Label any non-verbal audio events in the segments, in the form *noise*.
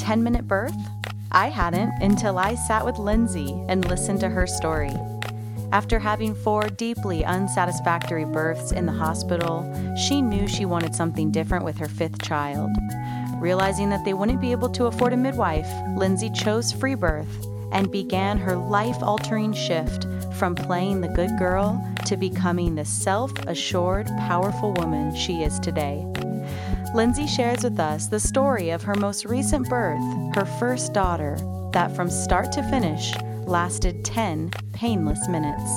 10 minute birth? I hadn't until I sat with Lindsay and listened to her story. After having four deeply unsatisfactory births in the hospital, she knew she wanted something different with her fifth child. Realizing that they wouldn't be able to afford a midwife, Lindsay chose free birth and began her life altering shift from playing the good girl to becoming the self assured, powerful woman she is today. Lindsay shares with us the story of her most recent birth, her first daughter, that from start to finish lasted 10 painless minutes.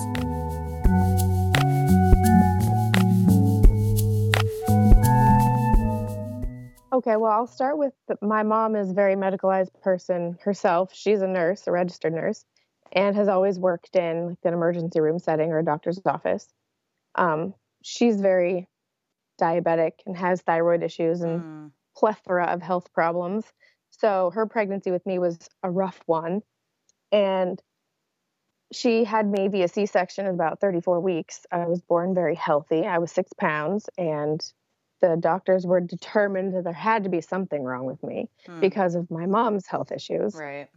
Okay, well, I'll start with the, my mom is a very medicalized person herself. She's a nurse, a registered nurse, and has always worked in like an emergency room setting or a doctor's office. Um, she's very diabetic and has thyroid issues and mm. plethora of health problems. So her pregnancy with me was a rough one. And she had me via C section at about 34 weeks. I was born very healthy. I was six pounds, and the doctors were determined that there had to be something wrong with me mm. because of my mom's health issues. Right.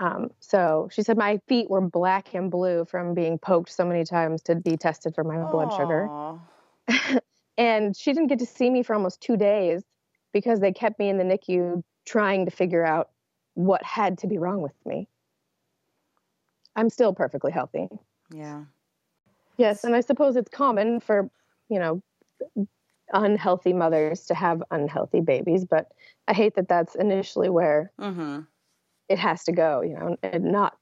Um, so she said my feet were black and blue from being poked so many times to be tested for my Aww. blood sugar. *laughs* And she didn't get to see me for almost two days because they kept me in the NICU trying to figure out what had to be wrong with me. I'm still perfectly healthy. Yeah. Yes, and I suppose it's common for, you know, unhealthy mothers to have unhealthy babies, but I hate that that's initially where mm-hmm. it has to go, you know, and not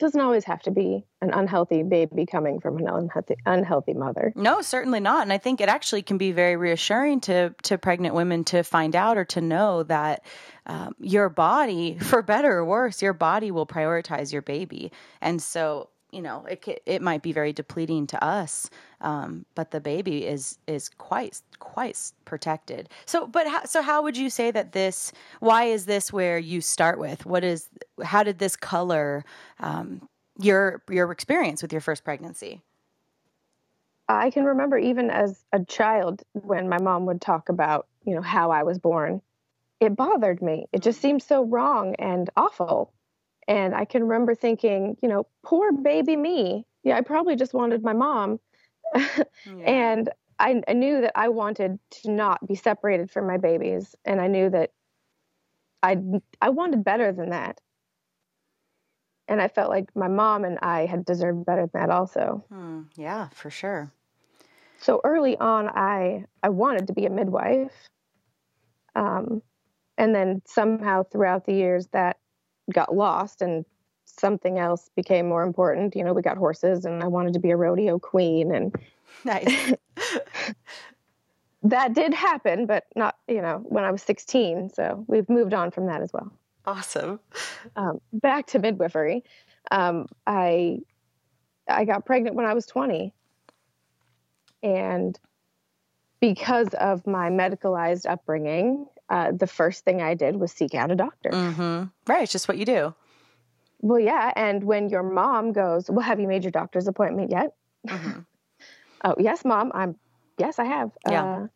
doesn't always have to be an unhealthy baby coming from an unhealthy, unhealthy mother. No, certainly not. And I think it actually can be very reassuring to to pregnant women to find out or to know that um, your body, *laughs* for better or worse, your body will prioritize your baby. And so you know it it might be very depleting to us um, but the baby is is quite quite protected. So but how, so how would you say that this why is this where you start with? What is how did this color um, your your experience with your first pregnancy? I can remember even as a child when my mom would talk about you know how i was born it bothered me. It just seemed so wrong and awful and I can remember thinking, you know, poor baby me. Yeah, I probably just wanted my mom. *laughs* yeah. And I, I knew that I wanted to not be separated from my babies. And I knew that I I wanted better than that. And I felt like my mom and I had deserved better than that also. Hmm. Yeah, for sure. So early on, I I wanted to be a midwife. Um, and then somehow throughout the years that got lost and something else became more important. You know, we got horses and I wanted to be a rodeo queen and nice. *laughs* that did happen, but not, you know, when I was 16. So we've moved on from that as well. Awesome. Um, back to midwifery. Um, I I got pregnant when I was 20. And because of my medicalized upbringing, uh, the first thing I did was seek out a doctor. Mm-hmm. Right. It's just what you do. Well, yeah. And when your mom goes, Well, have you made your doctor's appointment yet? Mm-hmm. *laughs* oh, yes, mom. I'm, yes, I have. Yeah. Uh,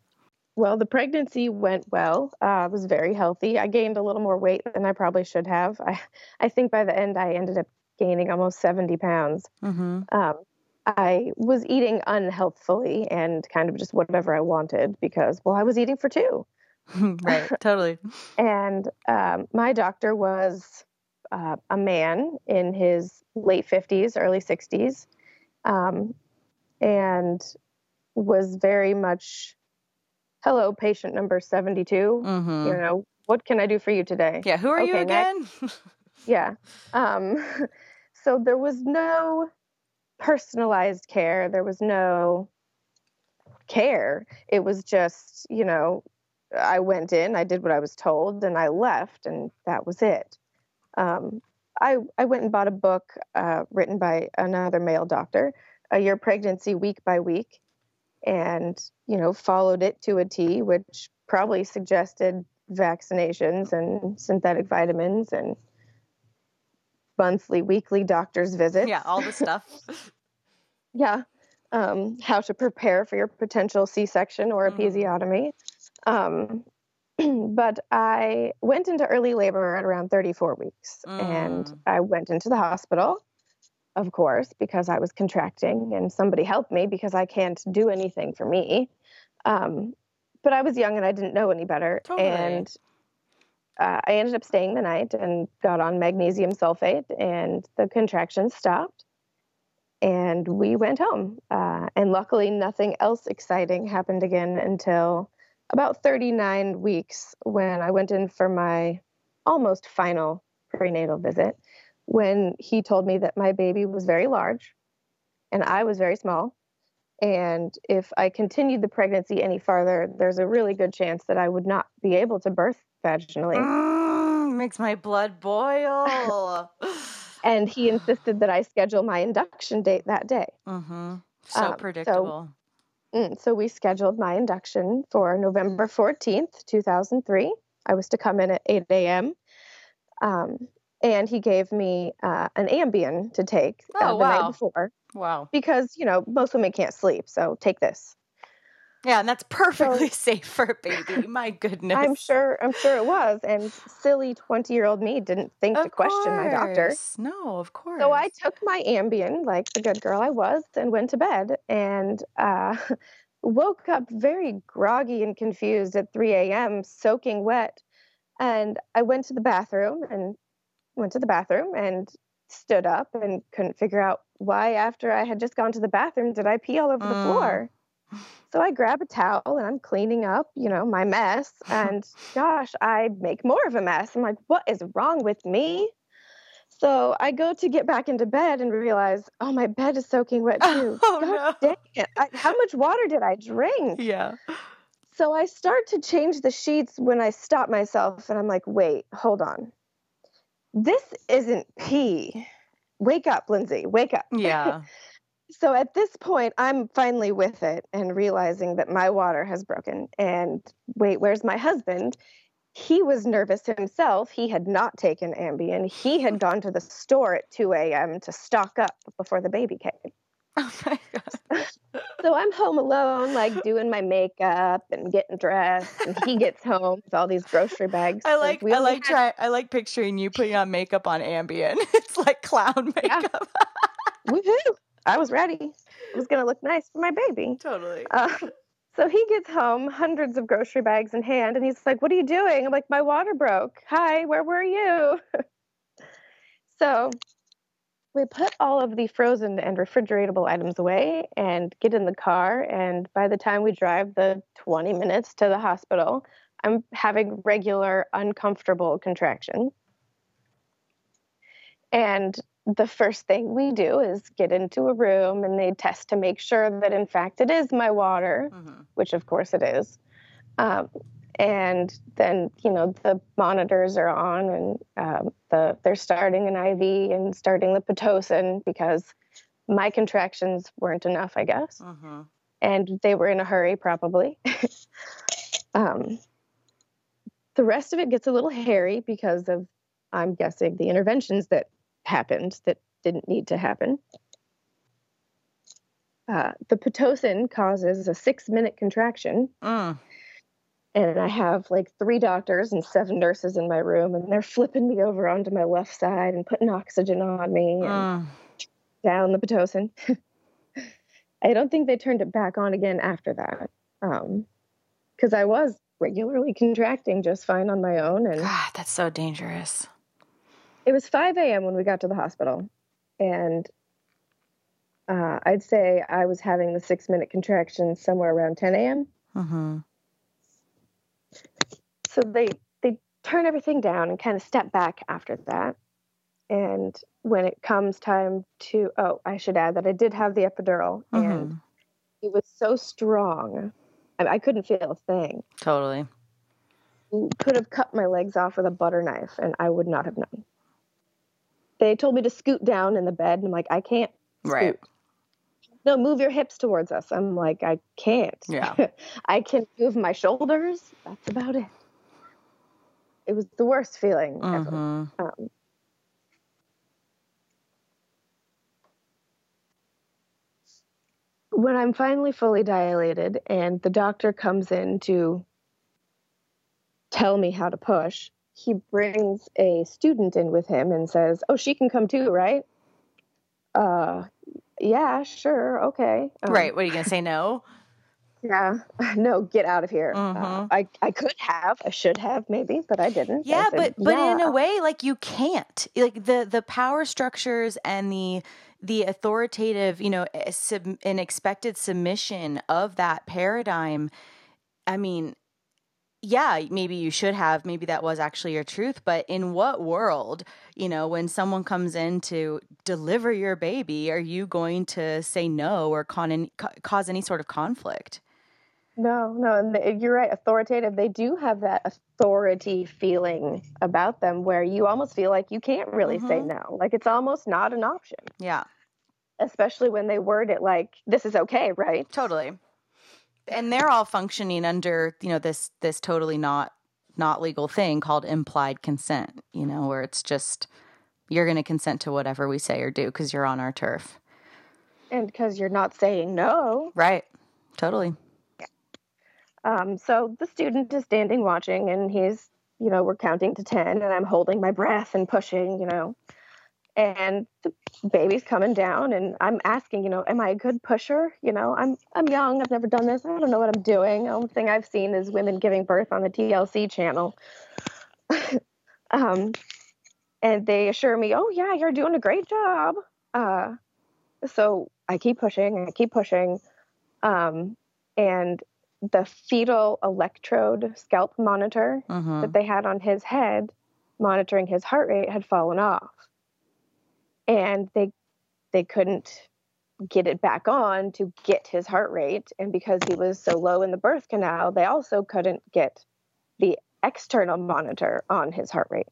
well, the pregnancy went well. Uh, I was very healthy. I gained a little more weight than I probably should have. I, I think by the end, I ended up gaining almost 70 pounds. Mm-hmm. Um, I was eating unhealthfully and kind of just whatever I wanted because, well, I was eating for two. *laughs* *laughs* right, totally. and um, my doctor was uh, a man in his late 50s, early 60s, um, and was very much, hello, patient number 72. Mm-hmm. You know, what can I do for you today? Yeah, who are okay, you again? *laughs* yeah. Um, so there was no personalized care. There was no care. It was just, you know, I went in, I did what I was told, and I left, and that was it. Um, I, I went and bought a book uh, written by another male doctor, uh, Your Pregnancy Week by Week, and, you know, followed it to a T, which probably suggested vaccinations and synthetic vitamins and monthly, weekly doctor's visits. Yeah, all the stuff. *laughs* yeah. Um, how to prepare for your potential C section or mm-hmm. Um, *clears throat* but I went into early labor at around 34 weeks mm. and I went into the hospital, of course, because I was contracting and somebody helped me because I can't do anything for me. Um, but I was young and I didn't know any better. Totally. And uh, I ended up staying the night and got on magnesium sulfate, and the contractions stopped. And we went home. Uh, and luckily, nothing else exciting happened again until about 39 weeks when I went in for my almost final prenatal visit. When he told me that my baby was very large and I was very small. And if I continued the pregnancy any farther, there's a really good chance that I would not be able to birth vaginally. Mm, makes my blood boil. *laughs* *sighs* and he insisted that I schedule my induction date that day. Mm-hmm. So um, predictable. So, mm, so we scheduled my induction for November 14th, 2003. I was to come in at 8 a.m. Um, and he gave me uh, an Ambien to take uh, oh, the wow. night before. Wow. Because, you know, most women can't sleep. So take this. Yeah, and that's perfectly so, *laughs* safe for a baby. My goodness. I'm sure I'm sure it was. And silly 20-year-old me didn't think of to question my doctor. No, of course. So I took my Ambien, like the good girl I was, and went to bed and uh, *laughs* woke up very groggy and confused at 3 a.m., soaking wet. And I went to the bathroom and went to the bathroom and stood up and couldn't figure out why after I had just gone to the bathroom did I pee all over mm. the floor. So I grab a towel and I'm cleaning up, you know, my mess. And gosh, I make more of a mess. I'm like, what is wrong with me? So I go to get back into bed and realize, oh, my bed is soaking wet *laughs* too. Oh, no. dang it. I, how much water did I drink? Yeah. So I start to change the sheets when I stop myself and I'm like, wait, hold on. This isn't pee. Wake up, Lindsay. Wake up. Yeah. So at this point, I'm finally with it and realizing that my water has broken. And wait, where's my husband? He was nervous himself. He had not taken Ambien. He had gone to the store at 2 a.m. to stock up before the baby came. *laughs* Oh my god! so I'm home alone, like doing my makeup and getting dressed, and he gets home with all these grocery bags. I like, I like, had... try, I like picturing you putting on makeup on Ambien. *laughs* it's like clown makeup. Yeah. *laughs* Woohoo! I was ready. It was going to look nice for my baby. Totally. Uh, so he gets home, hundreds of grocery bags in hand, and he's like, What are you doing? I'm like, My water broke. Hi, where were you? *laughs* so we put all of the frozen and refrigeratable items away and get in the car. And by the time we drive the 20 minutes to the hospital, I'm having regular, uncomfortable contractions. And the first thing we do is get into a room and they test to make sure that in fact it is my water mm-hmm. which of course it is um, and then you know the monitors are on and um, the they're starting an iv and starting the pitocin because my contractions weren't enough i guess mm-hmm. and they were in a hurry probably *laughs* um, the rest of it gets a little hairy because of i'm guessing the interventions that happened that didn't need to happen. Uh, the Pitocin causes a six minute contraction. Mm. And I have like three doctors and seven nurses in my room, and they're flipping me over onto my left side and putting oxygen on me and mm. down the Pitocin. *laughs* I don't think they turned it back on again after that. Because um, I was regularly contracting just fine on my own. And God, that's so dangerous. It was 5 a.m. when we got to the hospital. And uh, I'd say I was having the six minute contractions somewhere around 10 a.m. Mm-hmm. So they, they turn everything down and kind of step back after that. And when it comes time to, oh, I should add that I did have the epidural. Mm-hmm. And It was so strong. I, I couldn't feel a thing. Totally. Could have cut my legs off with a butter knife, and I would not have known. They told me to scoot down in the bed, and I'm like, I can't. Scoot. Right. No, move your hips towards us. I'm like, I can't. Yeah. *laughs* I can move my shoulders. That's about it. It was the worst feeling ever. Mhm. Um, when I'm finally fully dilated and the doctor comes in to tell me how to push, he brings a student in with him and says, "Oh, she can come too, right?" Uh, yeah, sure, okay. Um, right. What are you gonna say? No. *laughs* Yeah. *laughs* No, get out of here. Uh, Mhm. I I could have, I should have maybe, but I didn't. I Yeah, said, but but in "Yeah." a way, like you can't. Like the the power structures and the the authoritative, you know, eh, sub, an expected submission of that paradigm. I mean, yeah, maybe you should have. Maybe that was actually your truth. But in what world, you know, when someone comes in to deliver your baby, are you going to say no or con- any, ca- cause any sort of conflict? No, no, and the, you're right. Authoritative. They do have that authority feeling about them, where you almost feel like you can't really say Mhm. no. Like it's almost not an option, Yeah. especially when they word it like, "This is okay, right?" Totally. And they're all functioning under, you know, this this totally not not legal thing called implied consent, you know, where it's just you're going to consent to whatever we say or do cuz you're on our turf. And because you're not saying no, Right. Totally. Um, so the student is standing watching, and he's, you know, we're counting to 10, and I'm holding my breath and pushing, you know. And the baby's coming down, and I'm asking, you know, am I a good pusher? You know, I'm I'm young, I've never done this, I don't know what I'm doing. The only thing I've seen is women giving birth on the TLC channel. *laughs* um, and they assure me, oh yeah, you're doing a great job. Uh, so I keep pushing, I keep pushing, um, and the fetal electrode scalp monitor Mhm. that they had on his head monitoring his heart rate had fallen off and they they couldn't get it back on to get his heart rate and because he was so low in the birth canal they also couldn't get the external monitor on his heart rate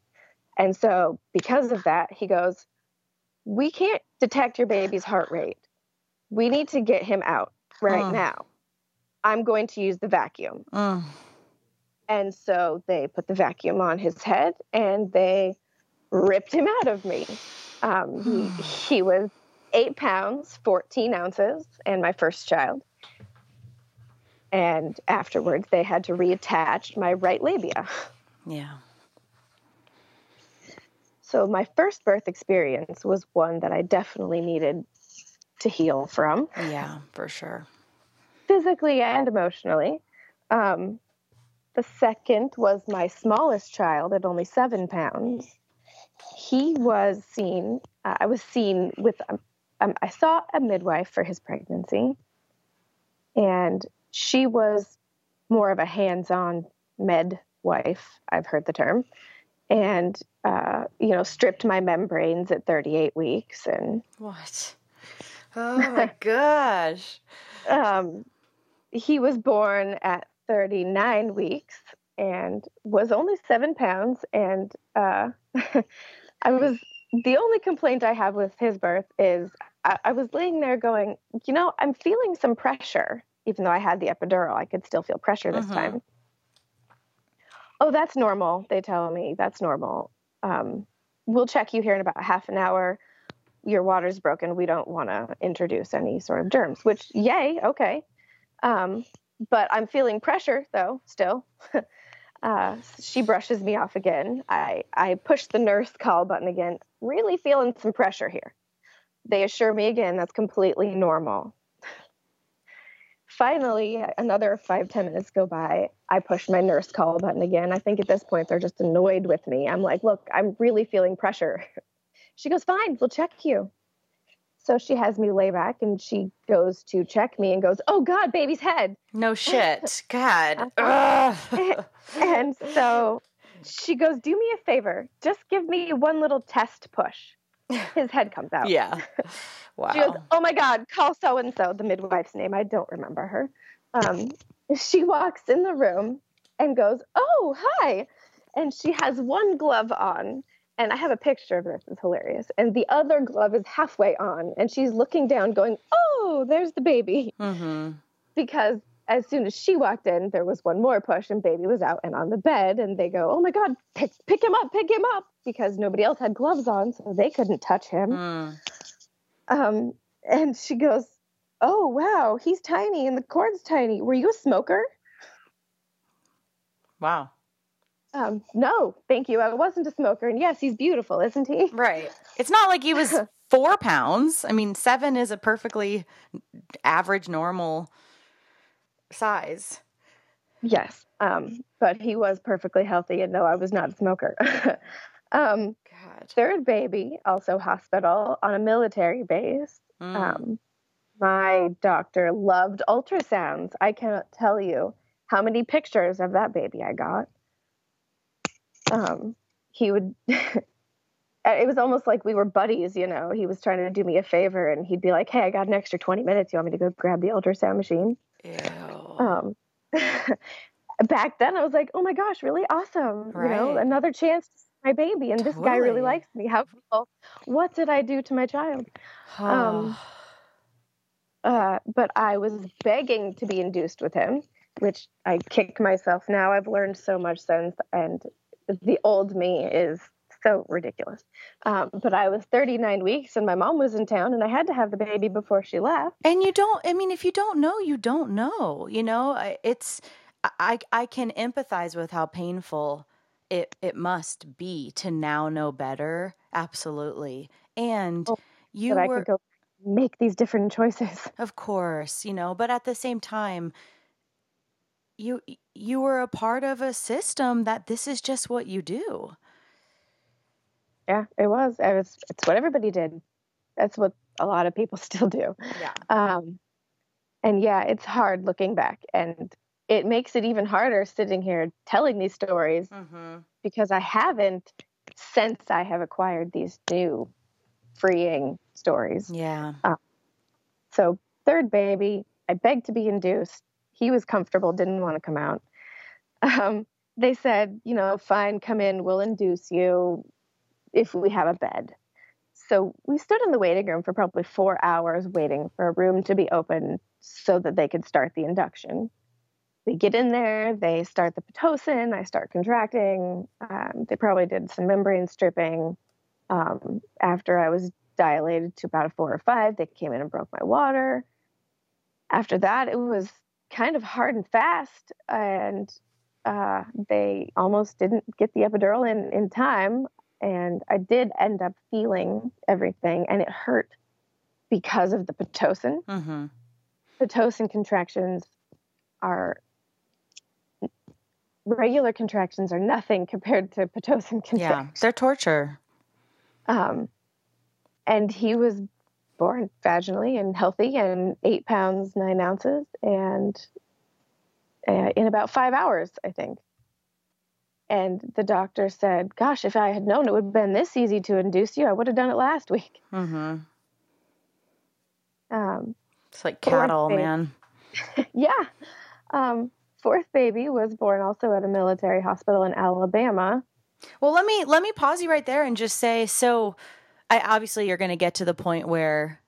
and so because of that he goes we can't detect your baby's heart rate we need to get him out right Oh. now i'm going to use the vacuum Mm. and so they put the vacuum on his head and they ripped him out of me. Um, *sighs* he, he was eight pounds, 14 ounces, and my first child. And afterwards, they had to reattach my right labia. Yeah. So my first birth experience was one that I definitely needed to heal from. Yeah, for sure. physically and emotionally. Um, the second was my smallest child at only seven pounds. He was seen, uh, I was seen with, um, um, I saw a midwife for his pregnancy, and she was more of a hands on med wife, I've heard the term, and, uh, you know, stripped my membranes at 38 weeks and What? Oh my *laughs* gosh. um, he was born at 39 weeks and was only seven pounds. And uh, I was the only complaint I have with his birth is I, I was laying there going, you know, I'm feeling some pressure, even though I had the epidural, I could still feel pressure this Mhm. time. Oh, that's normal. They tell me that's normal. Um, we'll check you here in about half an hour your water's broken. We don't want to introduce any sort of germs, which, yay, okay. Um, but I'm feeling pressure though, still. *laughs* uh, she brushes me off again. I, I push the nurse call button again, really feeling some pressure here. They assure me again that's completely normal. Finally, another five, ten minutes go by. I push my nurse call button again. I think at this point they're just annoyed with me. I'm like, look, I'm really feeling pressure. *laughs* She goes, fine, we'll check you. So she has me lay back and she goes to check me and goes, oh God, baby's head. No *laughs* shit. God. Uh-huh. And so she goes, do me a favor, just give me one little test push. his head comes out. Yeah. Wow. *laughs* She goes, "Oh my God, call so and so." The midwife's name, I don't remember her. Um, she walks in the room and goes, "Oh, hi," and she has one glove on, and I have a picture of this. It's hilarious. And the other glove is halfway on, and she's looking down, going, "Oh, there's the baby," mm-hmm. because as soon as she walked in, there was one more push, and baby was out and on the bed, and they go, "Oh my God, pick pick him up, pick him up," because nobody else had gloves on, so they couldn't touch him. Mm. Um, and she goes, "Oh wow, he's tiny and the cord's tiny. Were you a smoker?" Wow. Um, no, thank you. I wasn't a smoker, and yes, he's beautiful, isn't he? Right. It's not like he was *laughs* four pounds. I mean, seven is a perfectly average, normal size. Yes. Um, but he was perfectly healthy, and no, I was not a smoker. *laughs* um, God. third baby, also hospital on a military base. Mm. Um, my doctor loved ultrasounds. I cannot tell you how many pictures of that baby I got. Um, he would. *laughs* it was almost like we were buddies, you know. He was trying to do me a favor, and he'd be like, "Hey, I got an extra twenty minutes. You want me to go grab the ultrasound machine?" Ew. Um, *laughs* back then, I was like, "Oh my gosh, really awesome! You know, another chance to see my baby, and this guy really likes me. How cool! What did I do to my child?" um, *sighs* Uh, but I was begging to be induced with him, which I kick myself now. I've learned so much since, and the old me is so ridiculous. Um, but I was 39 weeks, and my mom was in town, and I had to have the baby before she left. And you don't, I mean, if you don't know, you don't know. You know, it's, I, I can empathize with how painful it, it must be to now know better. Absolutely. And Oh, you were, make these different choices. of course, you know, but at the same time, you you were a part of a system that this is just what you do. Yeah, it was. It was. It's what everybody did. That's what a lot of people *laughs* still do. Yeah. Um, and yeah, it's hard looking back, and it makes it even harder sitting here telling these stories Mm-hmm. because I haven't since I have acquired these new freeing stories. Yeah. So, third baby, I begged to be induced. He was comfortable, didn't want to come out. Um, they said, you know, fine, come in, we'll induce you if we have a bed. So, we stood in the waiting room for probably four hours waiting for a room to be open so that they could start the induction. We get in there, they start the Pitocin, I start contracting. Um, they probably did some membrane stripping. Um, after I was dilated to about a four or five. They came in and broke my water. After that, it was kind of hard and fast, and uh, they almost didn't get the epidural in, in time. And I did end up feeling everything, and it hurt because of the Pitocin. Mm-hmm. Pitocin contractions are regular contractions are nothing compared to Pitocin contractions. Yeah. They're torture. Um, and he was born vaginally and healthy and eight pounds, nine ounces, and uh, in about five hours, I think. And the doctor said, Gosh, if I had known it would have been this easy to induce you, I would have done it last week. Mm-hmm. Um, It's like cattle, man. *laughs* yeah. Um, fourth baby was born also at a military hospital in Alabama. Well, let me let me pause you right there and just say so I obviously you're going to get to the point where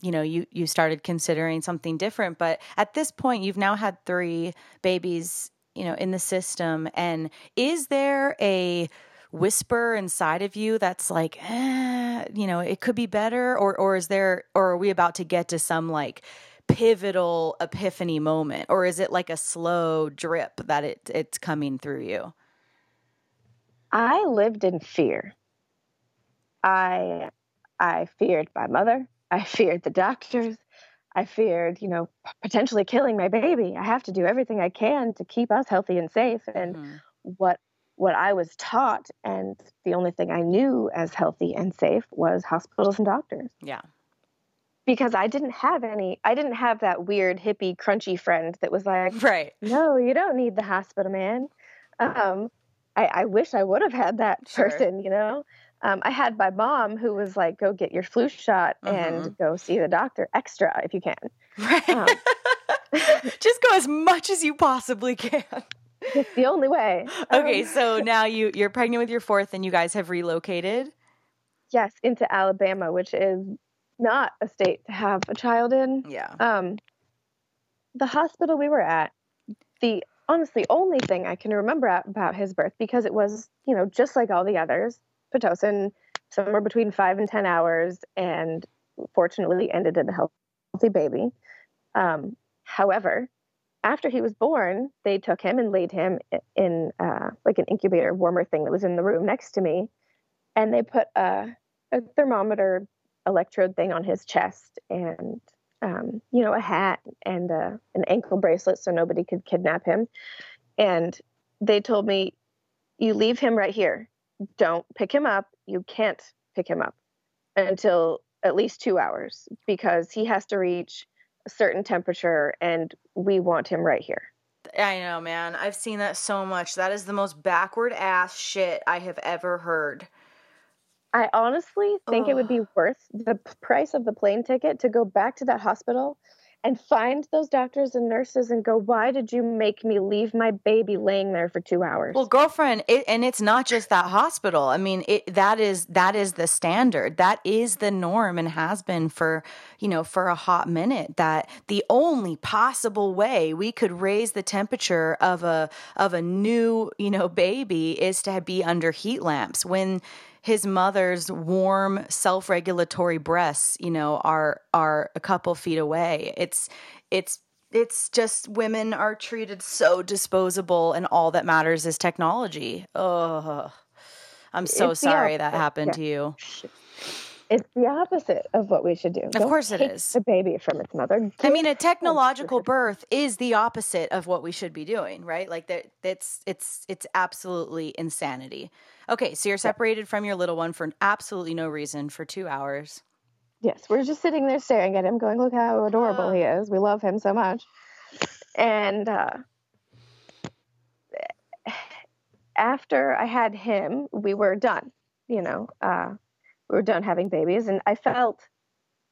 you know you you started considering something different, but at this point you've now had 3 babies, you know, in the system and is there a whisper inside of you that's like, eh, you know, it could be better or or is there or are we about to get to some like pivotal epiphany moment or is it like a slow drip that it it's coming through you? I lived in fear. I I feared my mother. *laughs* I feared the doctors. I feared, you know, potentially killing my baby. I have to do everything I can to keep us healthy and safe. And Mhm. what what I was taught and the only thing I knew as healthy and safe was hospitals and doctors. Yeah. Because I didn't have any I didn't have that weird hippie crunchy friend that was like, Right. *laughs* no, you don't need the hospital, man. Um, I, I wish I would have had that Sure. person, you know. Um, I had my mom who was like, "Go get your flu shot Mhm. and go see the doctor extra if you can." Right. Um, *laughs* Just go as much as you possibly can. *laughs* It's the only way. Okay, Um, so *laughs* now you you're pregnant with your fourth and you guys have relocated. yes, into Alabama, which is not a state to have a child in. Yeah. Um, the hospital we were at, the honestly only thing I can remember about his birth because it was, you know, just like all the others, pitocin, somewhere between five and ten hours, and fortunately ended in a healthy baby. Um, however, after he was born, they took him and laid him in uh, like an incubator warmer thing that was in the room next to me, and they put a, a thermometer electrode thing on his chest and um, you know a hat and uh, an ankle bracelet so nobody could kidnap him. And they told me, "You leave him right here. Don't pick him up. You can't pick him up until at least two hours because he has to reach." a certain temperature and we want him right here. I know, man. I've seen that so much. That is the most backward ass shit I have ever heard. I honestly think it would be worth the price of the plane ticket to go back to that hospital and find those doctors and nurses and go, why did you make me leave my baby laying there for two hours? Well, girlfriend, it, and it's not just that hospital. I mean, it that is that is the standard. That is the norm and has been for, you know, for a hot minute that the only possible way we could raise the temperature of a of a new, you know, baby is to be under heat lamps when his mother's warm self-regulatory breasts you know are are a couple feet away. It's it's it's just women are treated so disposable and all that matters is technology. Oh i'm so It's sorry that happened yeah. to you it's the opposite of what we should do. Of course it take is. The baby from its mother. I mean, a technological birth is the opposite of what we should be doing, right? Like that. It's it's it's absolutely insanity. Okay, so you're separated from your little one for absolutely no reason for two hours. Yes, we're just sitting there staring at him, going, "Look how adorable Ah. he is. We love him so much." And uh, *sighs* after I had him, we were done. You know, uh, were done having babies, and I felt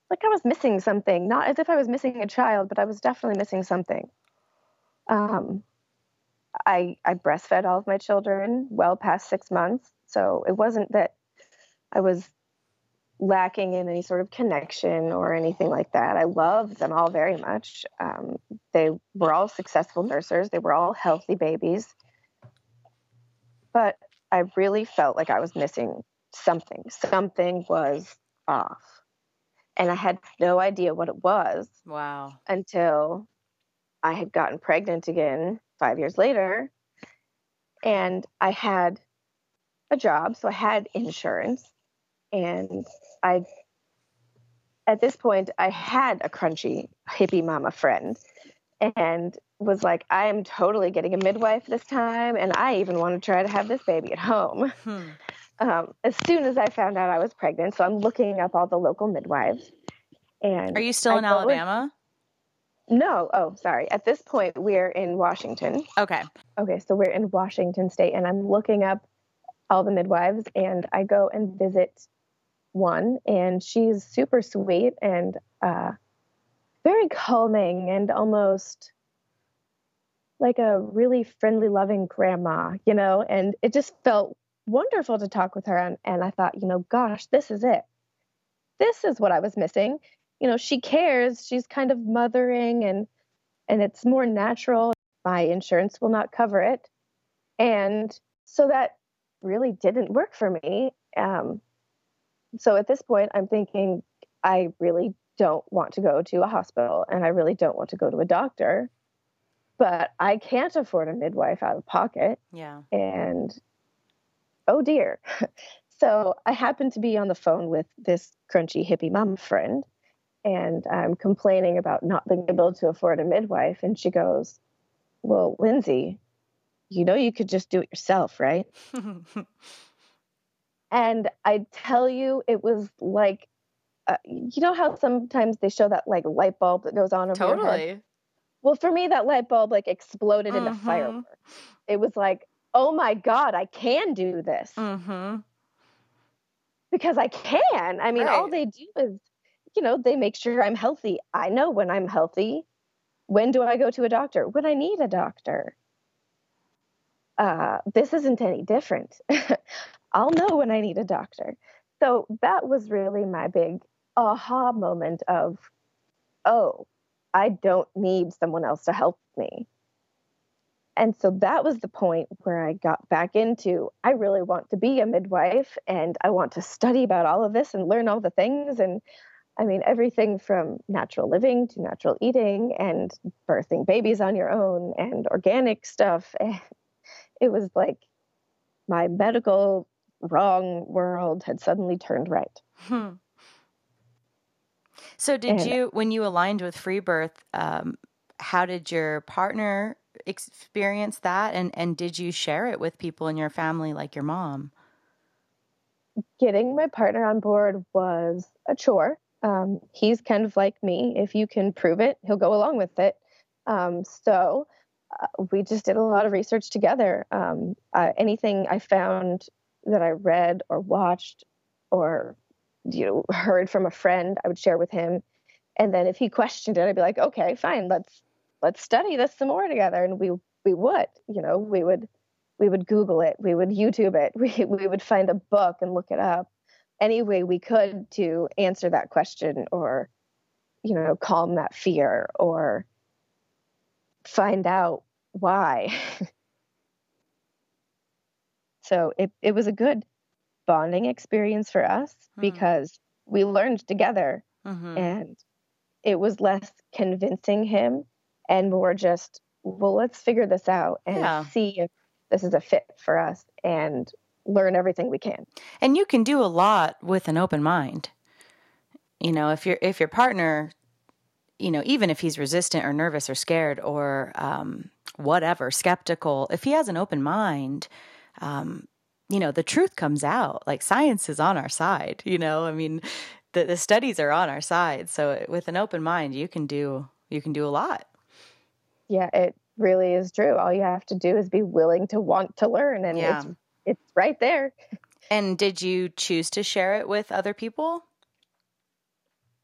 like I was missing something. Not as if I was missing a child, but I was definitely missing something. Um, I I breastfed all of my children well past six months, so it wasn't that I was lacking in any sort of connection or anything like that. I loved them all very much. Um, they were all successful nurses. They were all healthy babies. But I really felt like I was missing something. Something was off. And I had no idea what it was Wow. until I had gotten pregnant again five years later. And I had a job, so I had insurance. And I, at this point, I had a crunchy hippie mama friend and was like, I am totally getting a midwife this time. And I even want to try to have this baby at home. Hmm. Um, as soon as I found out I was pregnant, so I'm looking up all the local midwives. And Are you still I in go with- Alabama? no, oh, sorry. At this point, we're in Washington. Okay. Okay, so we're in Washington State, and I'm looking up all the midwives, and I go and visit one, and she's super sweet and uh, very calming and almost like a really friendly, loving grandma, you know. And it just felt wonderful to talk with her, and, and I thought, you know, gosh, this is it. This is what I was missing. You know, she cares. She's kind of mothering, and and it's more natural my insurance will not cover it. And so that really didn't work for me. Um, so at this point, I'm thinking, I really don't want to go to a hospital and I really don't want to go to a doctor, but I can't afford a midwife out of pocket. Yeah. And oh dear. *laughs* so I happened to be on the phone with this crunchy hippie mom friend and I'm complaining about not being able to afford a midwife. And she goes, Well, Lindsay, you know, you could just do it yourself, right? *laughs* And I tell you, it was like, uh, you know how sometimes they show that like light bulb that goes on over your head? totally. Well, for me, that light bulb like exploded into Mhm. fireworks. It was like, oh my God, I can do this. Mm-hmm. because I can. I mean, right. all they do is, you know, they make sure I'm healthy. I know when I'm healthy. When do I go to a doctor? When I need a doctor. Uh, this isn't any different. *laughs* I'll know when I need a doctor. So that was really my big aha moment of, oh, I don't need someone else to help me. And so that was the point where I got back into I really want to be a midwife and I want to study about all of this and learn all the things. And I mean, everything from natural living to natural eating and birthing babies on your own and organic stuff. *laughs* It was like my medical wrong world had suddenly turned right. Hmm. So, did and, you, when you aligned with Free Birth, um, how did your partner experience that, and and did you share it with people in your family, like your mom? Getting my partner on board was a chore. Um, he's kind of like me. If you can prove it, he'll go along with it. Um, so uh, we just did a lot of research together. Um, uh, anything I found that I read or watched or you know heard from a friend, I would share with him. And then if he questioned it, I'd be like, okay, fine, let's let's study this some more together. And we we would, you know, we would we would Google it, we would YouTube it, *laughs* we we would find a book and look it up any way we could to answer that question or you know calm that fear or find out why. *laughs* so it, it was a good bonding experience for us mm-hmm. because we learned together mm-hmm. and it was less convincing him and more just, well, let's figure this out and yeah. see if this is a fit for us and learn everything we can. And you can do a lot with an open mind. You know, if your if your partner you know, even if he's resistant or nervous or scared or um, whatever, skeptical, if he has an open mind, um, you know, the truth comes out. Like science is on our side. You know, I mean, the, the studies are on our side. So with an open mind, you can do you can do a lot. Yeah, it really is true. All you have to do is be willing to want to learn, and yeah. it's it's right there. And did you choose to share it with other people?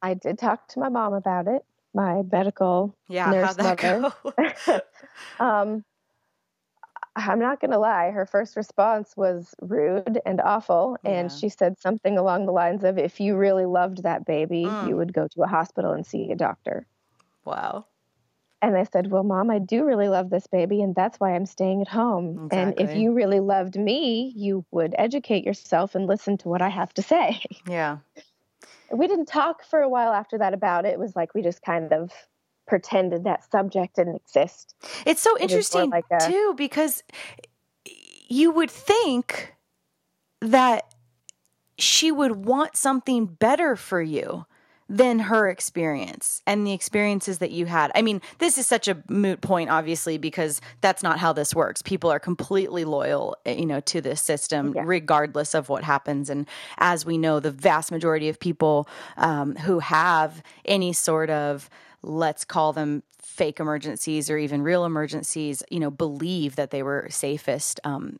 I did talk to my mom about it my medical yeah, nurse mother. *laughs* um, I'm not going to lie. Her first response was rude and awful. Yeah. And she said something along the lines of if you really loved that baby, mm. you would go to a hospital and see a doctor. Wow. And I said, Well, mom, I do really love this baby, and that's why I'm staying at home. Exactly. And if you really loved me, you would educate yourself and listen to what I have to say. *laughs* Yeah we didn't talk for a while after that about it. It was like we just kind of pretended that subject didn't exist. It's so interesting like a, too because you would think that she would want something better for you than her experience and the experiences that you had. I mean, this is such a moot point, obviously, because that's not how this works. People are completely loyal, eh, you know, to this system, yeah. regardless of what happens. And as we know, the vast majority of people um, who have any sort of let's call them fake emergencies or even real emergencies, you know, believe that they were safest um,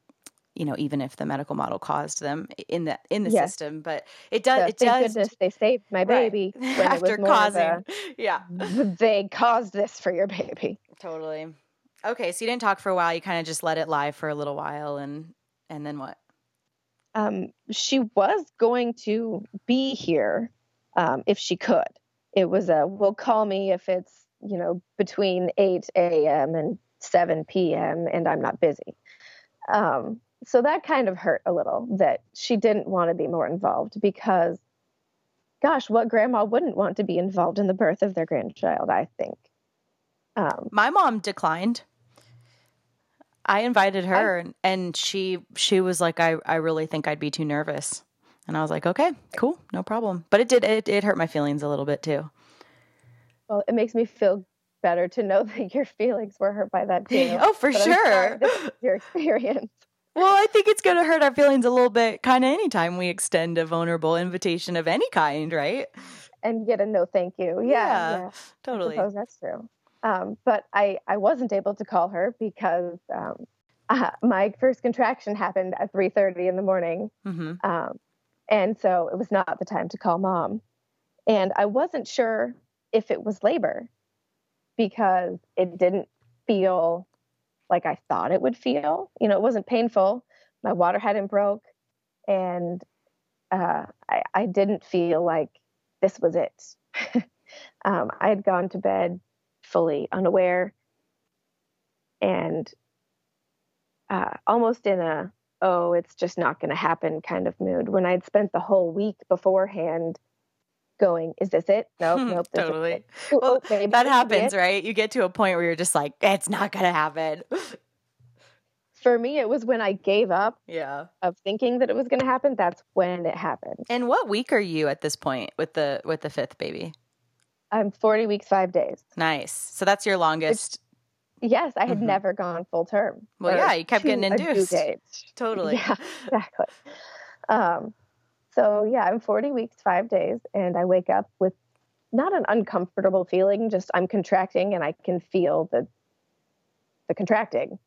you know, even if the medical model caused them in the in the yes. system. But it does. So, it thank does. Goodness they saved my baby *laughs* right. after causing. A, yeah, they caused this for your baby. Totally. Okay, so you didn't talk for a while. You kind of just let it lie for a little while, and and then what? Um, she was going to be here um, if she could. It was a well, call me if it's you know between eight a.m. and seven p.m. and I'm not busy. Um, so that kind of hurt a little that she didn't want to be more involved because gosh what grandma wouldn't want to be involved in the birth of their grandchild i think. Um, my mom declined. I invited her I, and she she was like I, I really think i'd be too nervous. And i was like okay cool no problem. But it did it, it hurt my feelings a little bit too. Well it makes me feel better to know *laughs* that your feelings were hurt by that too. *laughs* Oh for sure. your experience well, I think it's going to hurt our feelings a little bit kind of anytime we extend a vulnerable invitation of any kind, right? And get a no thank you. Yeah. Yeah, yeah. totally. I suppose that's true. Um, but I, I wasn't able to call her because um, uh, my first contraction happened at 3.30 in the morning. Mm-hmm. Um, And so it was not the time to call mom. And I wasn't sure if it was labor because it didn't feel like I thought it would feel. You know, it wasn't painful. My water hadn't broke. And uh, I, I, didn't feel like this was it. *laughs* um, I had gone to bed fully unaware and uh, almost in a, oh, it's just not going to happen kind of mood when I'd spent the whole week beforehand going, is this it? No, nope, *laughs* nope. totally. Oh, well, oh, that happens, right? You get to a point where you're just like, it's not going to happen. *laughs* For me, it was when I gave up yeah. of thinking that it was going to happen. That's when it happened. And what week are you at this point with the with the fifth baby? I'm 40 weeks, five days. Nice. So that's your longest. It's, yes, I had mm-hmm. never gone full term. Well, yeah, you kept getting induced. Totally. *laughs* Yeah, exactly. Um, so yeah, I'm 40 weeks, five days, and I wake up with not an uncomfortable feeling, just I'm contracting and I can feel the the contracting.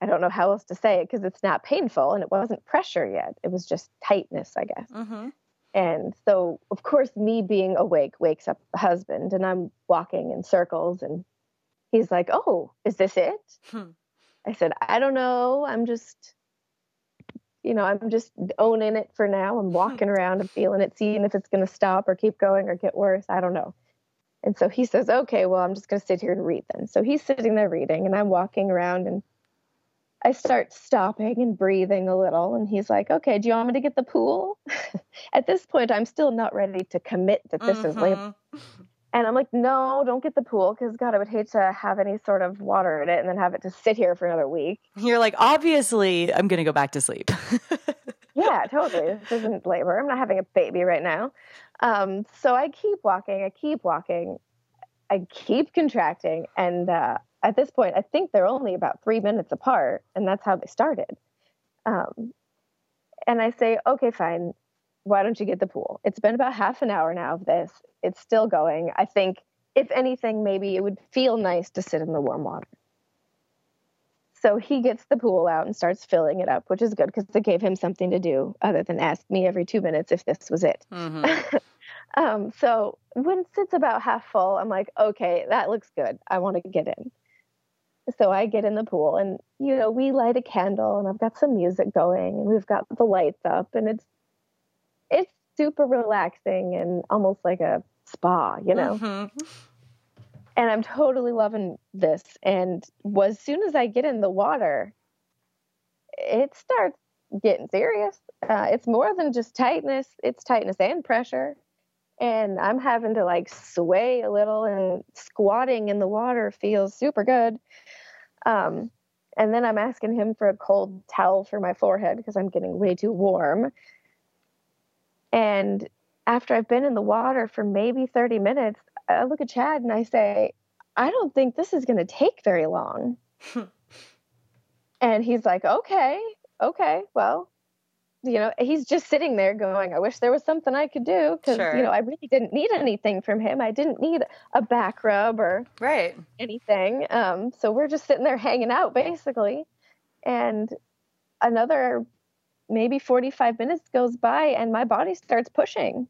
I don't know how else to say it because it's not painful and it wasn't pressure yet. It was just tightness, I guess. Mm-hmm. And so, of course, me being awake wakes up the husband, and I'm walking in circles, and he's like, "Oh, is this it?" Hmm. I said, "I don't know. I'm just you know, I'm just owning it for now. I'm *laughs* walking around and feeling it, seeing if it's going to stop or keep going or get worse. I don't know. And so he says, okay, well, I'm just going to sit here and read then. So he's sitting there reading, and I'm walking around and I start stopping and breathing a little. And he's like, okay, do you want me to get the pool? *laughs* At this point, I'm still not ready to commit that this mm-hmm. is labor. *laughs* And I'm like, no, don't get the pool because God, I would hate to have any sort of water in it and then have it to sit here for another week. You're like, obviously, I'm going to go back to sleep. *laughs* yeah, totally. This isn't labor. I'm not having a baby right now. Um, so I keep walking. I keep walking. I keep contracting. And uh, at this point, I think they're only about three minutes apart. And that's how they started. Um, and I say, okay, fine why don't you get the pool? It's been about half an hour now of this. It's still going. I think, if anything, maybe it would feel nice to sit in the warm water. So he gets the pool out and starts filling it up, which is good because it gave him something to do other than ask me every two minutes if this was it. Mm-hmm. *laughs* um, so when it's about half full, I'm like, okay, that looks good. I want to get in. So I get in the pool and, you know, we light a candle and I've got some music going and we've got the lights up and it's it's super relaxing and almost like a spa, you know. Mm-hmm. And I'm totally loving this. And as soon as I get in the water, it starts getting serious. Uh, it's more than just tightness; it's tightness and pressure. And I'm having to like sway a little, and squatting in the water feels super good. Um, and then I'm asking him for a cold towel for my forehead because I'm getting way too warm. And after I've been in the water for maybe 30 minutes, I look at Chad and I say, I don't think this is going to take very long. *laughs* and he's like, okay, okay, well, you know, he's just sitting there going, I wish there was something I could do because, sure. you know, I really didn't need anything from him. I didn't need a back rub or right anything. Um, so we're just sitting there hanging out basically. And another maybe 45 minutes goes by and my body starts pushing.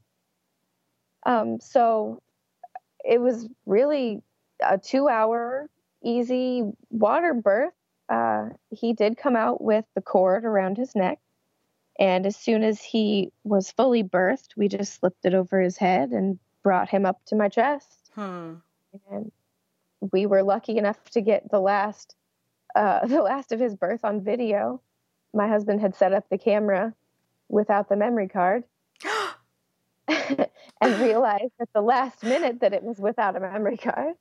Um, so it was really a two hour easy water birth. Uh, he did come out with the cord around his neck. And as soon as he was fully birthed, we just slipped it over his head and brought him up to my chest. Hmm. And we were lucky enough to get the last, uh, *laughs* the last of his birth on video my husband had set up the camera without the memory card *gasps* and realized at the last minute that it was without a memory card.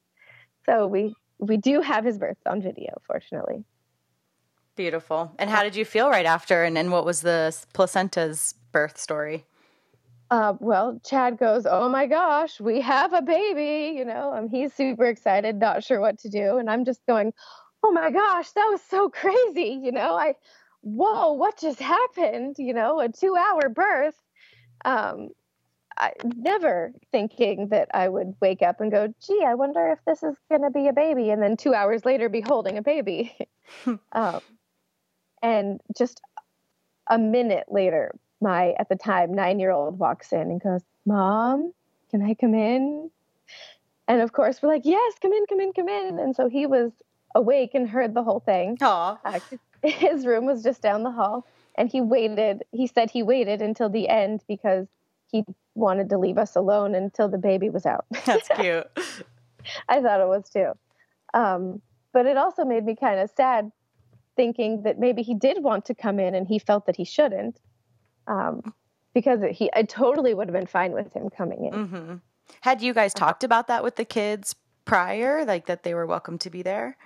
So we we do have his birth on video, fortunately. Beautiful. And how did you feel right after? And, and what was the placenta's birth story? Uh, well, Chad goes, "Oh my gosh, we have a baby!" You know, and he's super excited, not sure what to do, and I'm just going, "Oh my gosh, that was so crazy!" You know, I whoa, what just happened? You know, a two hour birth. Um, I never thinking that I would wake up and go, gee, I wonder if this is going to be a baby. And then two hours later, be holding a baby. *laughs* *laughs* um, and just a minute later, my at the time nine year old walks in and goes, "Mom, can I come in?" And of course, we're like, "Yes, come in, come in, come in." And so he was awake and heard the whole thing. Aww. Uh, *laughs* his room was just down the hall, and he waited. He said he waited until the end because he wanted to leave us alone until the baby was out. *laughs* That's *laughs* cute. I thought it was too. Um, but it also made me kind of sad thinking that maybe he did want to come in and he felt that he shouldn't. Um, because he, I totally would have been fine with him coming in. Mm-hmm. Had you guys talked about that with the kids prior, like that they were welcome to be there?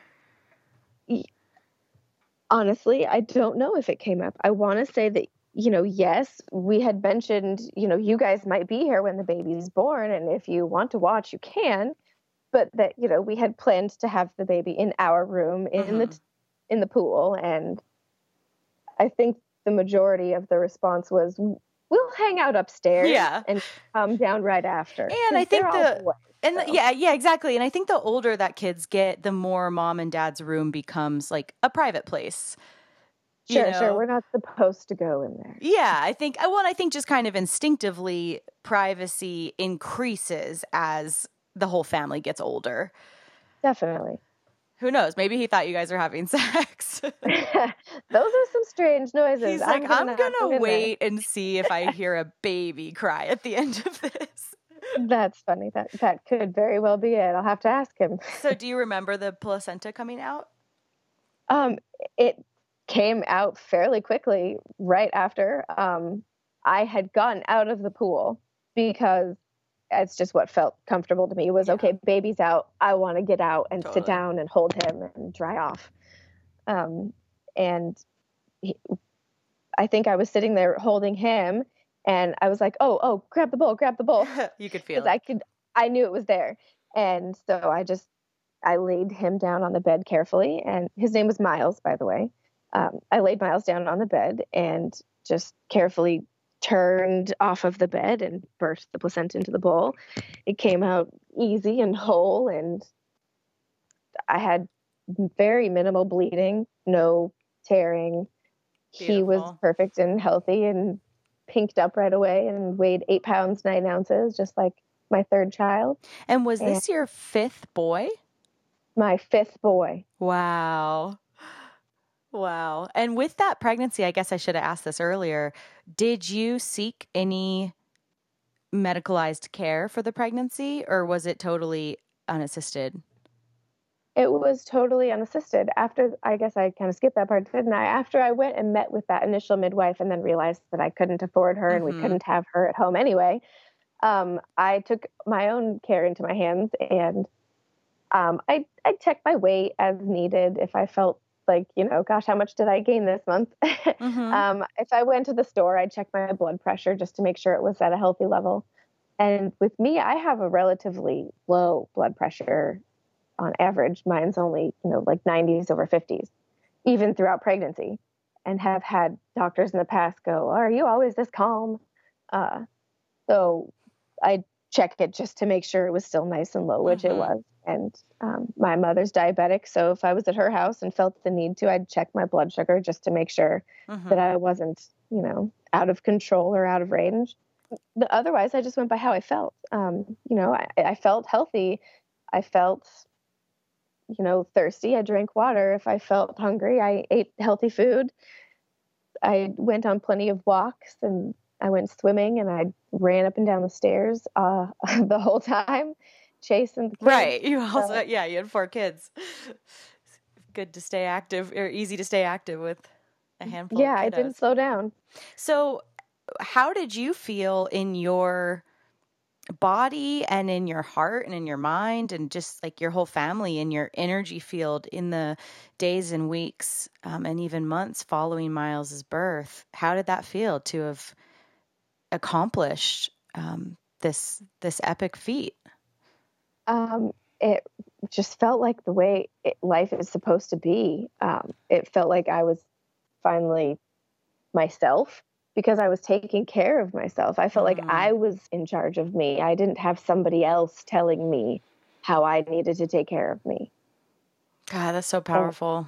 Honestly, I don't know if it came up. I want to say that you know, yes, we had mentioned, you know, you guys might be here when the baby's born, and if you want to watch, you can. But that, you know, we had planned to have the baby in our room in mm-hmm. the in the pool, and I think the majority of the response was, "We'll hang out upstairs, yeah. and come down right after." And I think the boys, and so. yeah, yeah, exactly. And I think the older that kids get, the more mom and dad's room becomes like a private place Sure, you know? sure. We're not supposed to go in there. Yeah, I think. Uh, well, I think just kind of instinctively, privacy increases as the whole family gets older. Definitely. Who knows? Maybe he thought you guys were having *laughs* sex. *laughs* Those are some strange noises. He's like, I'm gonna, gonna wait and see if I hear a *laughs* baby cry at the end of this. That's funny. That that could very well be it. I'll have to ask him. so, do you remember the placenta coming out? Um, it came out fairly quickly right after um, I had gotten out of the pool because it's just what felt comfortable to me was yeah. okay, baby's out. I want to get out and totally. sit down and hold him and dry off. Um, and he, I think I was sitting there holding him and I was like, oh, oh, grab the bowl, grab the bowl. *laughs* you could feel it. I could, I knew it was there. And so I just, I laid him down on the bed carefully. And his name was Miles, by the way um, I laid Miles down on the bed and just carefully turned off of the bed and burst the placenta into the bowl. It came out easy and whole, and I had very minimal bleeding, no tearing. Beautiful. He was perfect and healthy and pinked up right away and weighed eight pounds, nine ounces, just like my third child. And was and this your fifth boy? My fifth boy. Wow. Wow. And with that pregnancy, I guess I should have asked this earlier. Did you seek any medicalized care for the pregnancy or was it totally unassisted? It was totally unassisted. After, I guess I kind of skipped that part, didn't I? After I went and met with that initial midwife and then realized that I couldn't afford her mm-hmm. and we mm-hmm. couldn't have her at home anyway, um, I took my own care into my hands and um, I, I checked my weight as needed if I felt like, you know, gosh, how much did I gain this month? *laughs* Mm-hmm. um, if I went to the store, I'd check my blood pressure just to make sure it was at a healthy level. And with me, I have a relatively low blood pressure on average. Mine's only, you know, like 90s over 50s, even throughout pregnancy, and have had doctors in the past go, Are you always this calm? Uh, so I check it just to make sure it was still nice and low, which mm-hmm. it was. And um, my mother's diabetic, so if I was at her house and felt the need to, I'd check my blood sugar just to make sure mm-hmm. that I wasn't, you know, out of control or out of range. But otherwise, I just went by how I felt. Um, you know, I, I felt healthy. I felt, you know, thirsty. I drank water. If I felt hungry, I ate healthy food. I went on plenty of walks and I went swimming and I ran up and down the stairs uh, *laughs* the whole time chasing the kids. Right. You also, so, yeah, you had four kids. *laughs* Good to stay active or easy to stay active with a handful yeah, I didn't slow down. So, how did you feel in your body and in your heart and in your mind and just like your whole family and your energy field in the days and weeks um, and even months following Miles's birth? How did that feel to have accomplished um, this this epic feat? Um, it just felt like the way it, life is supposed to be. Um, it felt like I was finally myself because I was taking care of myself. I felt mm. like I was in charge of me. I didn't have somebody else telling me how I needed to take care of me. God, that's so powerful.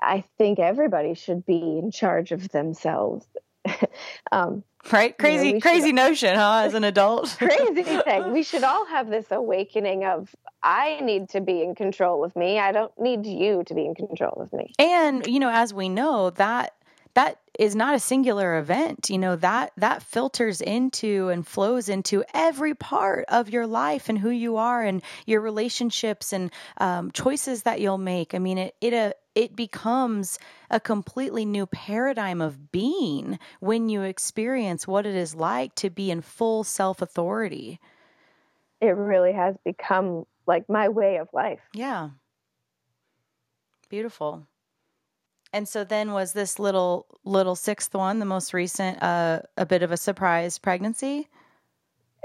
I think everybody should be in charge of themselves. *laughs* um, right? Crazy, you know, crazy should, notion, huh? As an adult, *laughs* crazy thing. We *laughs* should all have this awakening of I need to be in control of me. I don't need you to be in control of me. And you know, as we know, that that is not a singular event you know that that filters into and flows into every part of your life and who you are and your relationships and um, choices that you'll make i mean it it uh, it becomes a completely new paradigm of being when you experience what it is like to be in full self authority it really has become like my way of life. Yeah. Beautiful. And so then was this little little sixth one the most recent uh, a bit of a surprise pregnancy?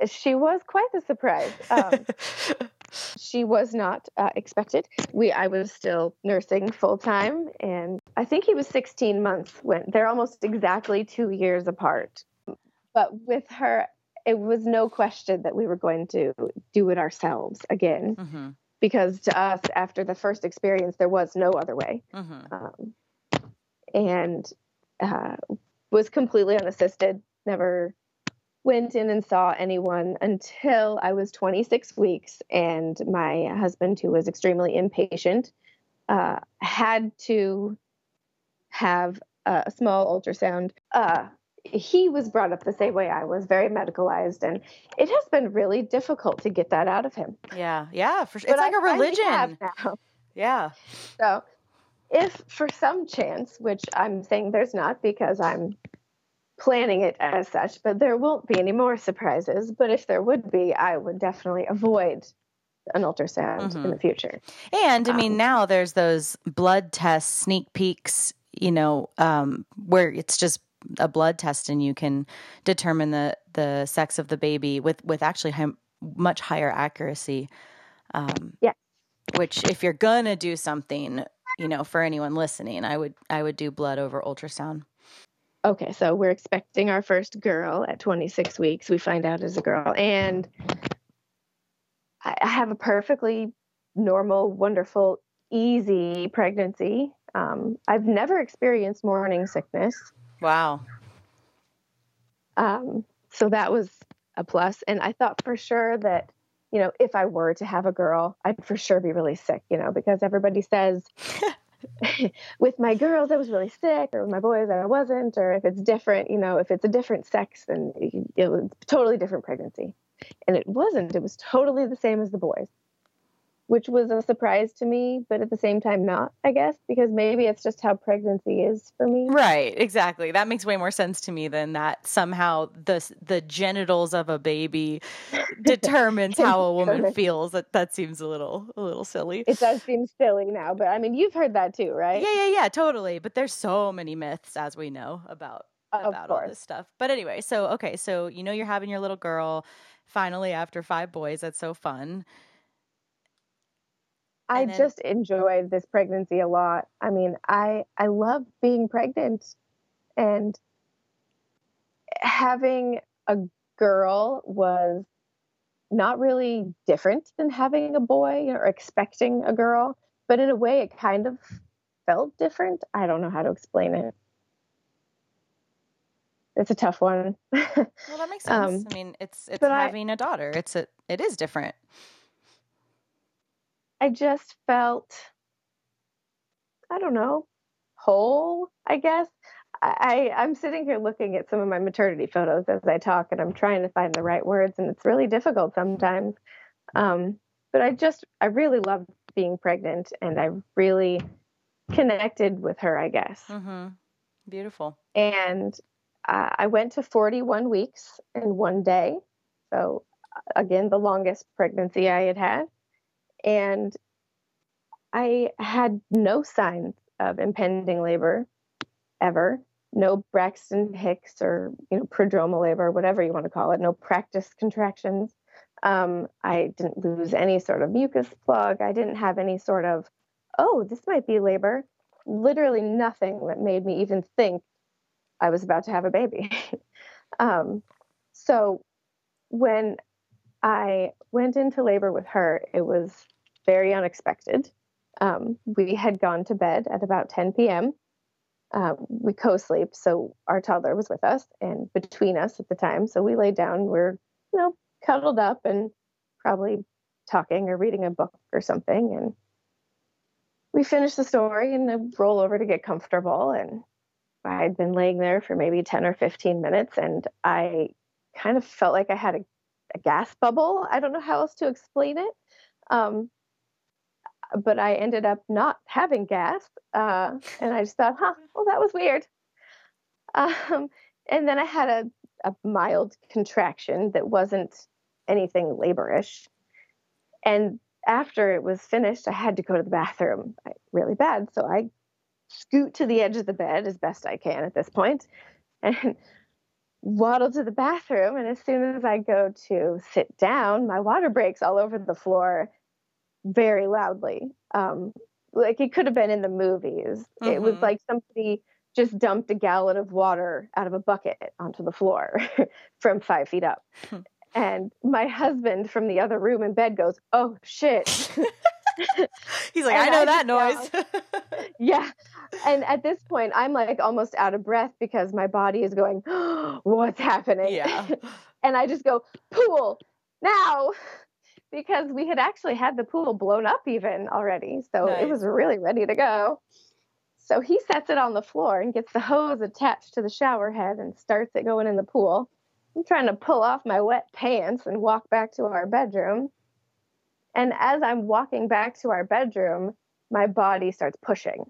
She was quite the surprise. Um, *laughs* she was not uh, expected we i was still nursing full time and i think he was 16 months when they're almost exactly two years apart but with her it was no question that we were going to do it ourselves again mm-hmm. because to us after the first experience there was no other way mm-hmm. um, and uh, was completely unassisted. Never went in and saw anyone until I was 26 weeks, and my husband, who was extremely impatient, uh, had to have a small ultrasound. Uh, he was brought up the same way I was, very medicalized, and it has been really difficult to get that out of him. Yeah, yeah, for sure. It's like I a religion. Yeah. So if for some chance, which I'm saying there's not because I'm planning it as such, but there won't be any more surprises. But if there would be, I would definitely avoid an ultrasound mm-hmm. in the future. And I mean, um, now there's those blood test sneak peeks, you know, um, where it's just a blood test and you can determine the the sex of the baby with with actually high, much higher accuracy. Um, yeah. Which, if you're gonna do something, you know, for anyone listening, I would I would do blood over ultrasound. Okay, so we're expecting our first girl at 26 weeks. We find out as a girl, and I have a perfectly normal, wonderful, easy pregnancy. Um, I've never experienced morning sickness. Wow. Um, so that was a plus, and I thought for sure that you know, if I were to have a girl, I'd for sure be really sick, you know, because everybody says *laughs* *laughs* with my girls I was really sick, or with my boys I wasn't, or if it's different, you know, if it's a different sex, then it was totally different pregnancy. And it wasn't. It was totally the same as the boys which was a surprise to me, but at the same time not, I guess, because maybe it's just how pregnancy is for me. Right, exactly. That makes way more sense to me than that somehow the the genitals of a baby *laughs* determines how a woman feels. That that seems a little a little silly. It does seem silly now, but I mean, you've heard that too, right? Yeah, yeah, yeah, totally. But there's so many myths as we know about about all this stuff. But anyway, so okay, so you know you're having your little girl finally after five boys. That's so fun I then, just enjoyed this pregnancy a lot. I mean, I I love being pregnant and having a girl was not really different than having a boy or expecting a girl, but in a way it kind of felt different. I don't know how to explain it. It's a tough one. well, that makes *laughs* sense. Um, I mean, it's it's having I, a daughter. It's a it is different. I just felt, I don't know, whole, I guess. I, I'm sitting here looking at some of my maternity photos as I talk, and I'm trying to find the right words, and it's really difficult sometimes. Um, but I just, I really loved being pregnant, and I really connected with her, I guess. Mm-hmm. Beautiful. And uh, I went to 41 weeks in one day. So, again, the longest pregnancy I had had and I had no signs of impending labor ever. No Braxton Hicks or you know prodromal labor, whatever you want to call it. No practice contractions. Um, I didn't lose any sort of mucus plug. I didn't have any sort of oh this might be labor. Literally nothing that made me even think I was about to have a baby. *laughs* um, so when I went into labor with her, it was very unexpected. Um, we had gone to bed at about 10 p.m. uh, we co-sleep, so our toddler was with us and between us at the time. So we laid down. We're you know cuddled up and probably talking or reading a book or something. And we finished the story and I roll over to get comfortable. And I had been laying there for maybe 10 or 15 minutes and I kind of felt like I had a, a gas bubble. I don't know how else to explain it. Um, but I ended up not having gas. Uh, and I just thought, huh, well, that was weird. Um, and then I had a, a mild contraction that wasn't anything laborish. And after it was finished, I had to go to the bathroom really bad. So I scoot to the edge of the bed as best I can at this point and waddle to the bathroom. And as soon as I go to sit down, my water breaks all over the floor very loudly. Um, like it could have been in the movies. Mm-hmm. It was mm-hmm. like somebody just dumped a gallon of water out of a bucket onto the floor *laughs* from five feet up. And my husband from the other room in bed goes, Oh shit. *laughs* *laughs* He's like, I know I that noise. *laughs* yeah. And at this point, I'm like almost out of breath because my body is going, oh, *gasps* What's happening? Yeah. *laughs* and I just go, Pool now. Because we had actually had the pool blown up even already. So nice. it was really ready to go. So he sets it on the floor and gets the hose attached to the shower head and starts it going in the pool. I'm trying to pull off my wet pants and walk back to our bedroom. And as I'm walking back to our bedroom, my body starts pushing.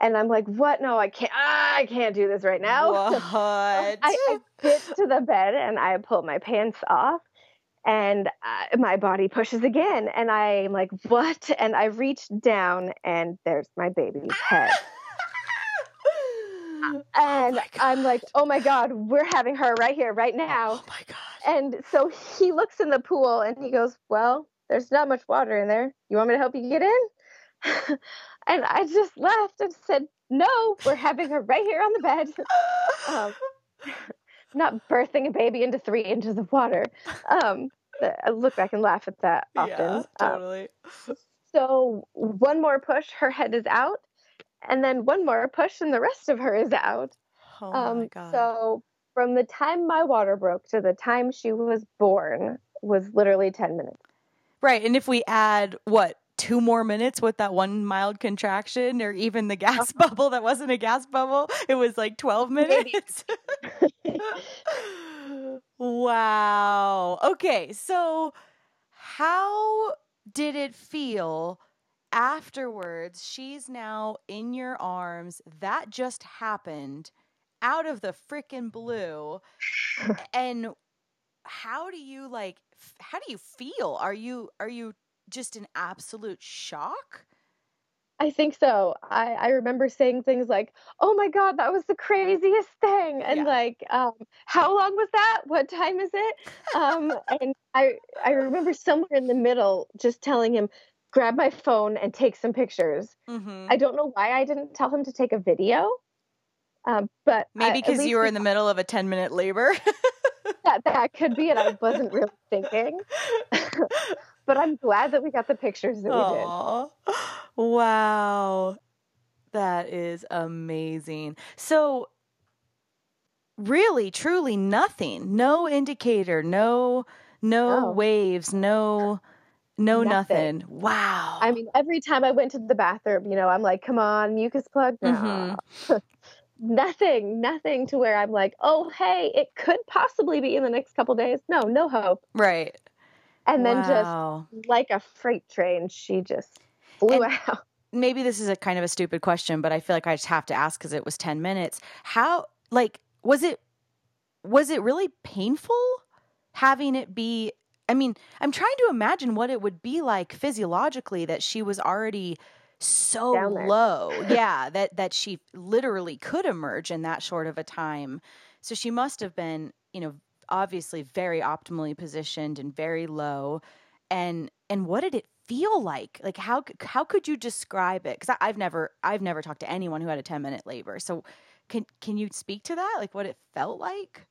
And I'm like, what? No, I can't. Ah, I can't do this right now. *laughs* What? I, I, get to the bed and I pull my pants off, and uh, my body pushes again. And I'm like, what? And I reach down, and there's my baby's head. *laughs* and oh I'm like, oh my God, we're having her right here, right now. Oh my God. And so he looks in the pool and he goes, well, there's not much water in there. You want me to help you get in? *laughs* and I just laughed and said, no, we're having her right here on the bed. *laughs* um, *laughs* not birthing a baby into three inches of water. Um, I look back and laugh at that often. Yeah, um, totally. Um, so one more push, her head is out, and then one more push and the rest of her is out. Oh um, my God. So from the time my water broke to the time she was born was literally 10 minutes. Right. And if we add what, two more minutes with that one mild contraction or even the gas uh-huh. bubble that wasn't a gas bubble, it was like 12 minutes. *laughs* wow. Okay. So how did it feel afterwards, she's now in your arms. That just happened out of the freaking blue. *laughs* and how do you like how do you feel? Are you are you just in absolute shock? I think so. I, I remember saying things like, "Oh my god, that was the craziest thing," and yeah. like, um, "How long was that? What time is it?" *laughs* Um, and I I remember somewhere in the middle just telling him, grab my phone and take some pictures. Mm-hmm. I don't know why I didn't tell him to take a video. Um, but maybe because you were in the middle of a 10 minute labor. *laughs* that, that could be it. I wasn't really thinking. *laughs* but I'm glad that we got the pictures that Aww. we did. Wow. That is amazing. So, really, truly nothing. No indicator, no no oh. waves, no no, nothing. nothing. Wow. I mean, every time I went to the bathroom, you know, I'm like, come on, mucus plug. Mm-hmm. *laughs* nothing, nothing to where I'm like, oh, hey, it could possibly be in the next couple days. No, no hope. Right. And then wow. just like a freight train, she just flew and out. *laughs* Maybe this is a kind of a stupid question, but I feel like I just have to ask because it was 10 minutes. How, like, was it, was it really painful having it be I mean, I'm trying to imagine what it would be like physiologically that she was already so low. *laughs* yeah, that that she literally could emerge in that short of a time. So she must have been, you know, obviously very optimally positioned and very low. And and what did it feel like? Like how how could you describe it? Because I've never I've never talked to anyone who had a 10 minute labor. So can can you speak to that? Like what it felt like?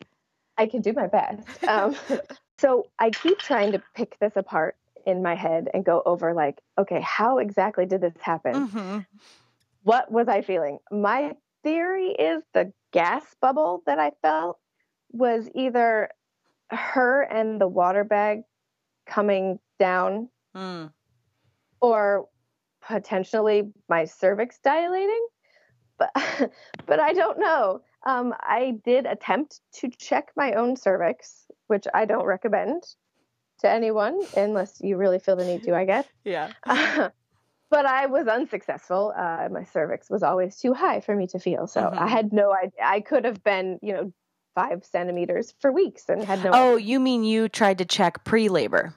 I can do my best. Um, *laughs* so I keep trying to pick this apart in my head and go over like, okay, how exactly did this happen? Mm-hmm. what was I feeling? My theory is the gas bubble that I felt was either her and the water bag coming down Mm. or potentially my cervix dilating but *laughs* but i don't know um, i did attempt to check my own cervix which i don't recommend to anyone unless you really feel the need to i guess *laughs* Yeah. *laughs* but i was unsuccessful uh, my cervix was always too high for me to feel so Mhm. i had no idea i could have been you know five centimeters for weeks and had no Oh, idea. you mean you tried to check pre-labor?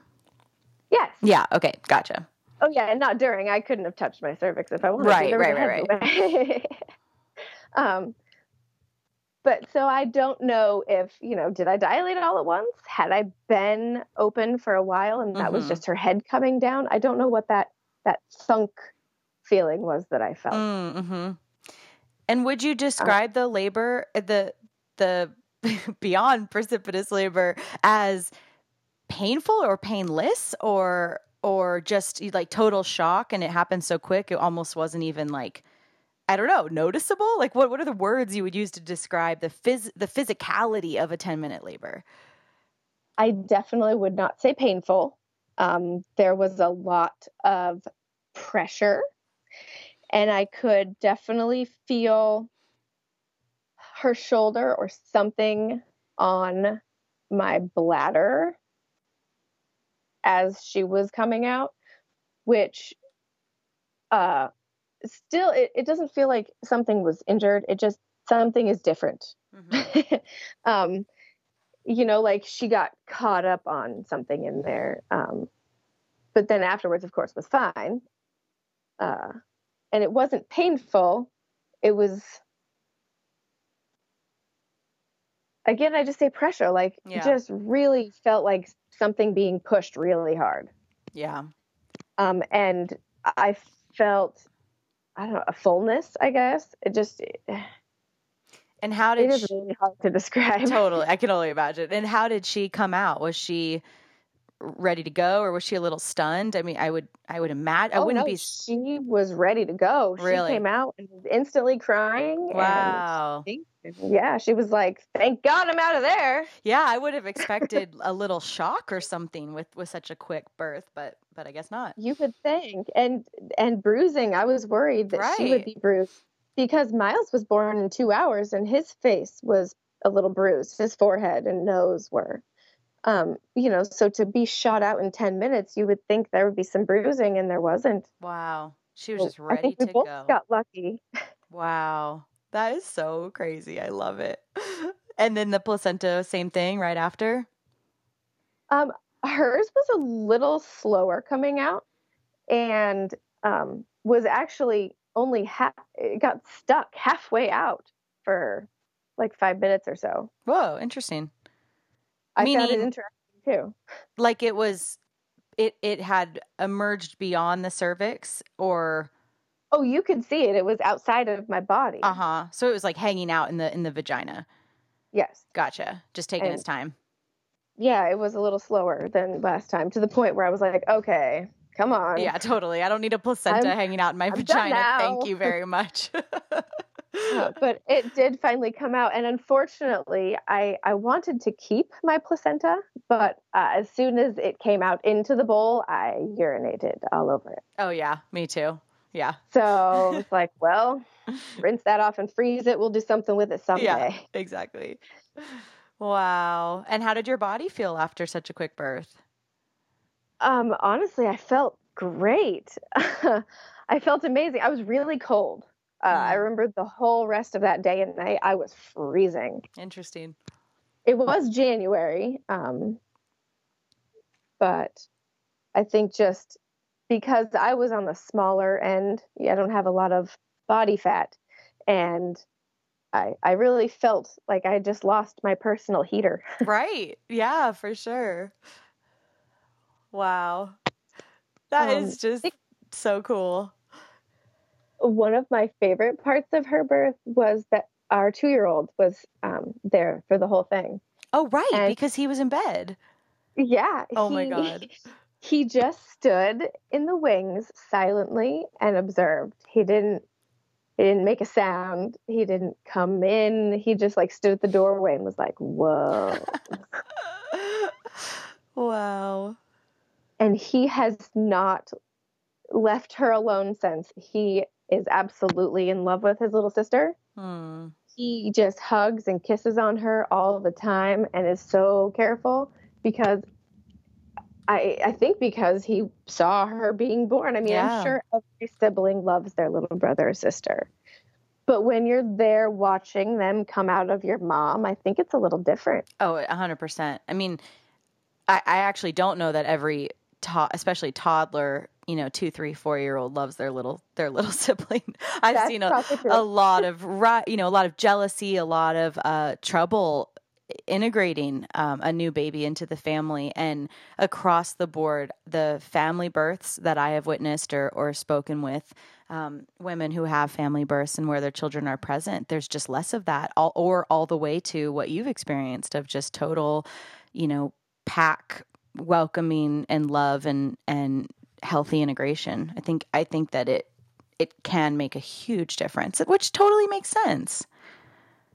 yes Yeah. Okay. Gotcha. Oh yeah, and not during. I couldn't have touched my cervix if I wanted Right, to. There was right, right, *laughs* um, but so I don't know if you know, did I dilate it all at once? Had I been open for a while and that was Mhm. just her head coming down? I don't know what that that thunk feeling was that I felt. Mm-hmm. And would you describe the labor, uh, the the *laughs* beyond precipitous labor, as painful or painless, or or just like total shock, and it happened so quick it almost wasn't even like I don't know noticeable. Like what what are the words you would use to describe the phys the physicality of a ten minute labor? I definitely would not say painful. Um, there was a lot of pressure, and I could definitely feel her shoulder or something on my bladder as she was coming out, which uh, still, it, it doesn't feel like something was injured. It just, something is different. *laughs* um, you know, like she got caught up on something in there. Um, but then afterwards, of course, was fine. Uh, and it wasn't painful. It was, again, I just say pressure, like Yeah. just really felt like something being pushed really hard. Yeah. Um, and I felt, I don't know, a fullness, I guess. It just, And how did is she, really hard to describe. totally? I can *laughs* only imagine. And how did she come out? Was she ready to go, or was she a little stunned? I mean, I would, I would imagine. I oh, wouldn't no, be. She was ready to go. Really? She came out and was instantly crying. and- Wow. yeah, she was like, "Thank God I'm out of there." Yeah, I would have expected a little shock or something with with such a quick birth, but but I guess not. You would think, and and bruising. I was worried that she would be bruised because Miles was born in two hours, and his face was a little bruised. His forehead and nose were. Um, you know, so to be shot out in 10 minutes, you would think there would be some bruising, and there wasn't. Wow. She was just I ready think we to both go. got lucky. *laughs* Wow. That is so crazy. I love it. *laughs* And then the placenta, same thing right after? Um, hers was a little slower coming out and um, was actually only half, it got stuck halfway out for like five minutes or so. Whoa, interesting. I found it Meaning- interesting too. Like it was it it had emerged beyond the cervix or Oh, you could see it. It was outside of my body. uh-huh. So it was like hanging out in the in the vagina. Yes. Gotcha. Just taking And- its time. Yeah, it was a little slower than last time to the point where I was like, okay, come on. Yeah, totally. I don't need a placenta I'm- hanging out in my I'm vagina. Thank you very much. *laughs* Uh, *laughs* *laughs* but it did finally come out and unfortunately i i wanted to keep my placenta but uh, as soon as it came out into the bowl i urinated all over it oh yeah, me too. Yeah. so *laughs* it's like well rinse that off and freeze it we'll do something with it someday Yeah, exactly. Wow. And how did your body feel after such a quick birth? um honestly i felt great i felt amazing i was really cold uh, i Mm. remember the whole rest of that day and night i was freezing Interesting. it was January, um, but I think just because I was on the smaller end, I don't have a lot of body fat, and I I really felt like I just lost my personal heater. *laughs* right. Yeah, for sure. Wow. that is Um, just it- so cool. One of my favorite parts of her birth was that our two year old was um, there for the whole thing. Oh, right, and- because he was in bed. Yeah. Oh my God. He just stood in the wings silently and observed. He didn't He didn't make a sound. He didn't come in. He just like stood at the doorway and was like, "Whoa." *laughs* wow. And he has not left her alone since. He is absolutely in love with his little sister. Hmm. He just hugs and kisses on her all the time and is so careful because I, I think because he saw her being born. I mean, yeah. I'm sure every sibling loves their little brother or sister. But when you're there watching them come out of your mom, I think it's a little different. Oh, 100%. I mean, I, I actually don't know that every, to- especially toddler, you know, two, three, four year old loves their little their little *laughs* sibling. I've That's seen a, a lot of you know a lot of jealousy, a lot of uh, trouble integrating um, a new baby into the family and across the board the family births that i have witnessed or, or spoken with um, women who have family births and where their children are present there's just less of that all, or all the way to what you've experienced of just total you know pack welcoming and love and and healthy integration i think i think that it it can make a huge difference which totally makes sense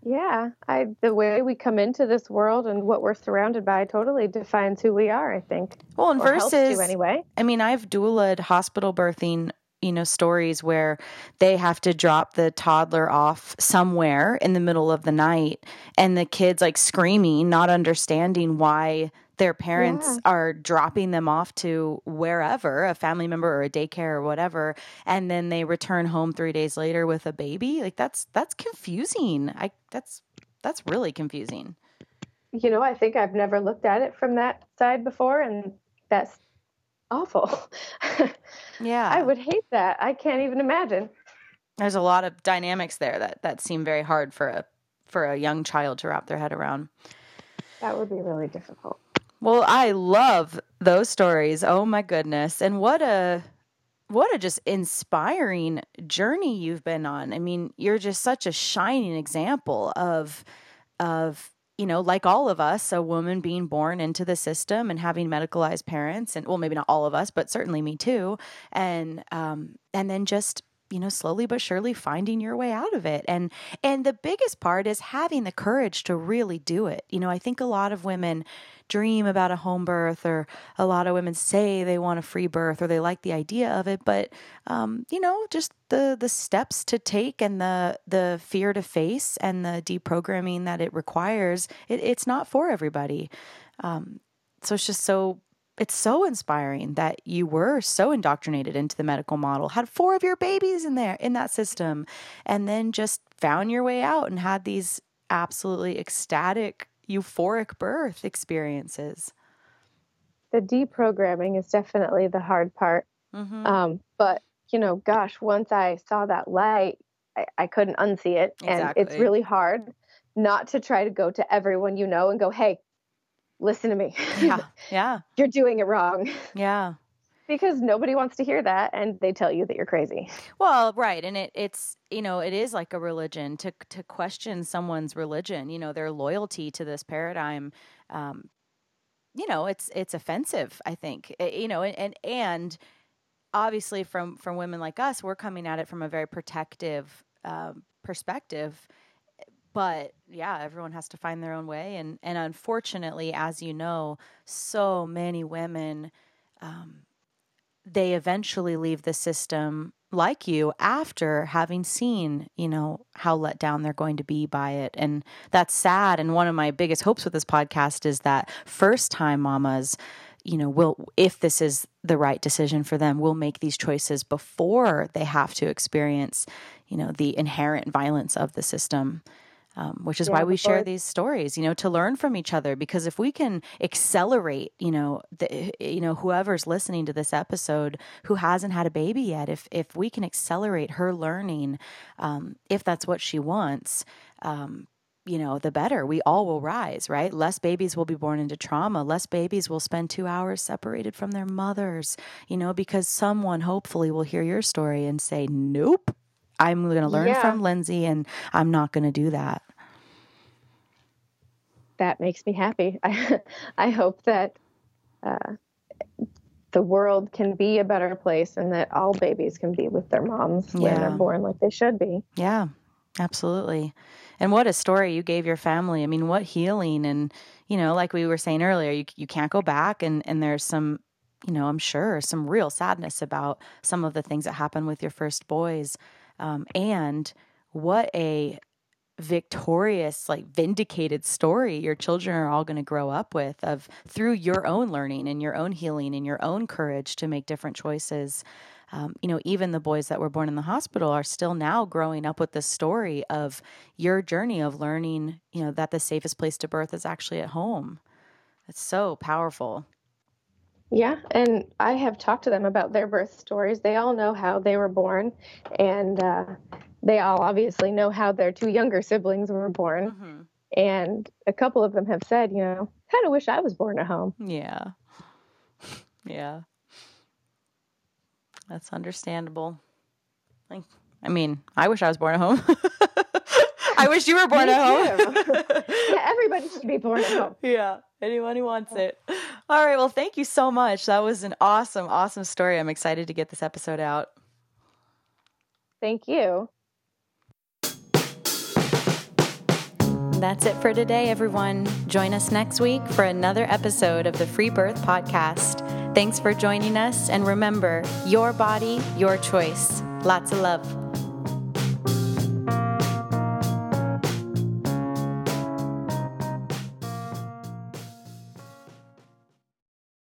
yeah, I the way we come into this world and what we're surrounded by totally defines who we are. I think. Well, and versus anyway. I mean, I've doulaed hospital birthing you know stories where they have to drop the toddler off somewhere in the middle of the night and the kids like screaming not understanding why their parents yeah. are dropping them off to wherever a family member or a daycare or whatever and then they return home 3 days later with a baby? Like that's that's confusing. I that's that's really confusing. You know i think i've never looked at it from that side before and that's awful. *laughs* Yeah. i would hate that. I can't even imagine. There's a lot of dynamics there that that seem very hard for a for a young child to wrap their head around. That would be really difficult well, I love those stories. Oh my goodness. And what a what a just inspiring journey you've been on. I mean, you're just such a shining example of of you know, like all of us, a woman being born into the system and having medicalized parents, and well, maybe not all of us, but certainly me too, and um, and then just you know slowly but surely finding your way out of it. And and the biggest part is having the courage to really do it. You know i think a lot of women dream about a home birth or a lot of women say they want a free birth or they like the idea of it. But um, you know just the the steps to take and the the fear to face and the deprogramming that it requires it, it's not for everybody. Um, so it's just so it's so inspiring that you were so indoctrinated into the medical model, had four of your babies in there in that system, and then just found your way out and had these absolutely ecstatic, euphoric birth experiences. The deprogramming is definitely the hard part. Mm-hmm. Um, but, you know, gosh, once I saw that light, I, I couldn't unsee it. Exactly. And it's really hard not to try to go to everyone you know and go, hey, listen to me. Yeah. *laughs* Yeah. you're doing it wrong. Yeah. because nobody wants to hear that and they tell you that you're crazy. Well, right. And it it's you know, it is like a religion to to question someone's religion, you know, their loyalty to this paradigm. Um, you know, it's it's offensive, I think. It, you know, and, and and obviously from from women like us, we're coming at it from a very protective um, perspective but yeah, everyone has to find their own way, and and unfortunately, as you know, so many women, um, they eventually leave the system like you after having seen you know how let down they're going to be by it and that's sad and one of my biggest hopes with this podcast is that first time mamas you know will if this is the right decision for them will make these choices before they have to experience you know the inherent violence of the system um, which is yeah, why we share these stories, you know, to learn from each other. Because if we can accelerate, you know, the, you know, whoever's listening to this episode who hasn't had a baby yet, if if we can accelerate her learning, um, if that's what she wants. Um, you know, the better. We all will rise, right? Less babies will be born into trauma. Less babies will spend two hours separated from their mothers, you know, because someone hopefully will hear your story and say, nope, I'm going to learn yeah. from Lindsay and I'm not going to do that. That makes me happy. *laughs* I, I hope that uh, the world can be a better place and that all babies can be with their moms when they're born like they should be. Yeah, absolutely. And what a story you gave your family. I mean, what healing and you know, like we were saying earlier, you you can't go back and and there's some, you know, I'm sure some real sadness about some of the things that happened with your first boys. Um, and what a victorious like vindicated story your children are all going to grow up with of through your own learning and your own healing and your own courage to make different choices. Um, you know even the boys that were born in the hospital are still now growing up with the story of your journey of learning you know that the safest place to birth is actually at home. It's so powerful. Yeah, and I have talked to them about their birth stories. They all know how they were born, and uh, they all obviously know how their two younger siblings were born. Mm-hmm. And a couple of them have said, you know, kind of wish I was born at home. yeah. *laughs* Yeah. That's understandable. Like i mean i wish i was born at home. *laughs* I wish you were born Me at home. *laughs* yeah, everybody should be born at home. yeah anyone who wants it. All right well thank you so much. That was an awesome awesome story. I'm excited to get this episode out. Thank you. That's it for today, everyone. Join us next week for another episode of the Free Birth Podcast. Thanks for joining us, and remember your body, your choice. Lots of love.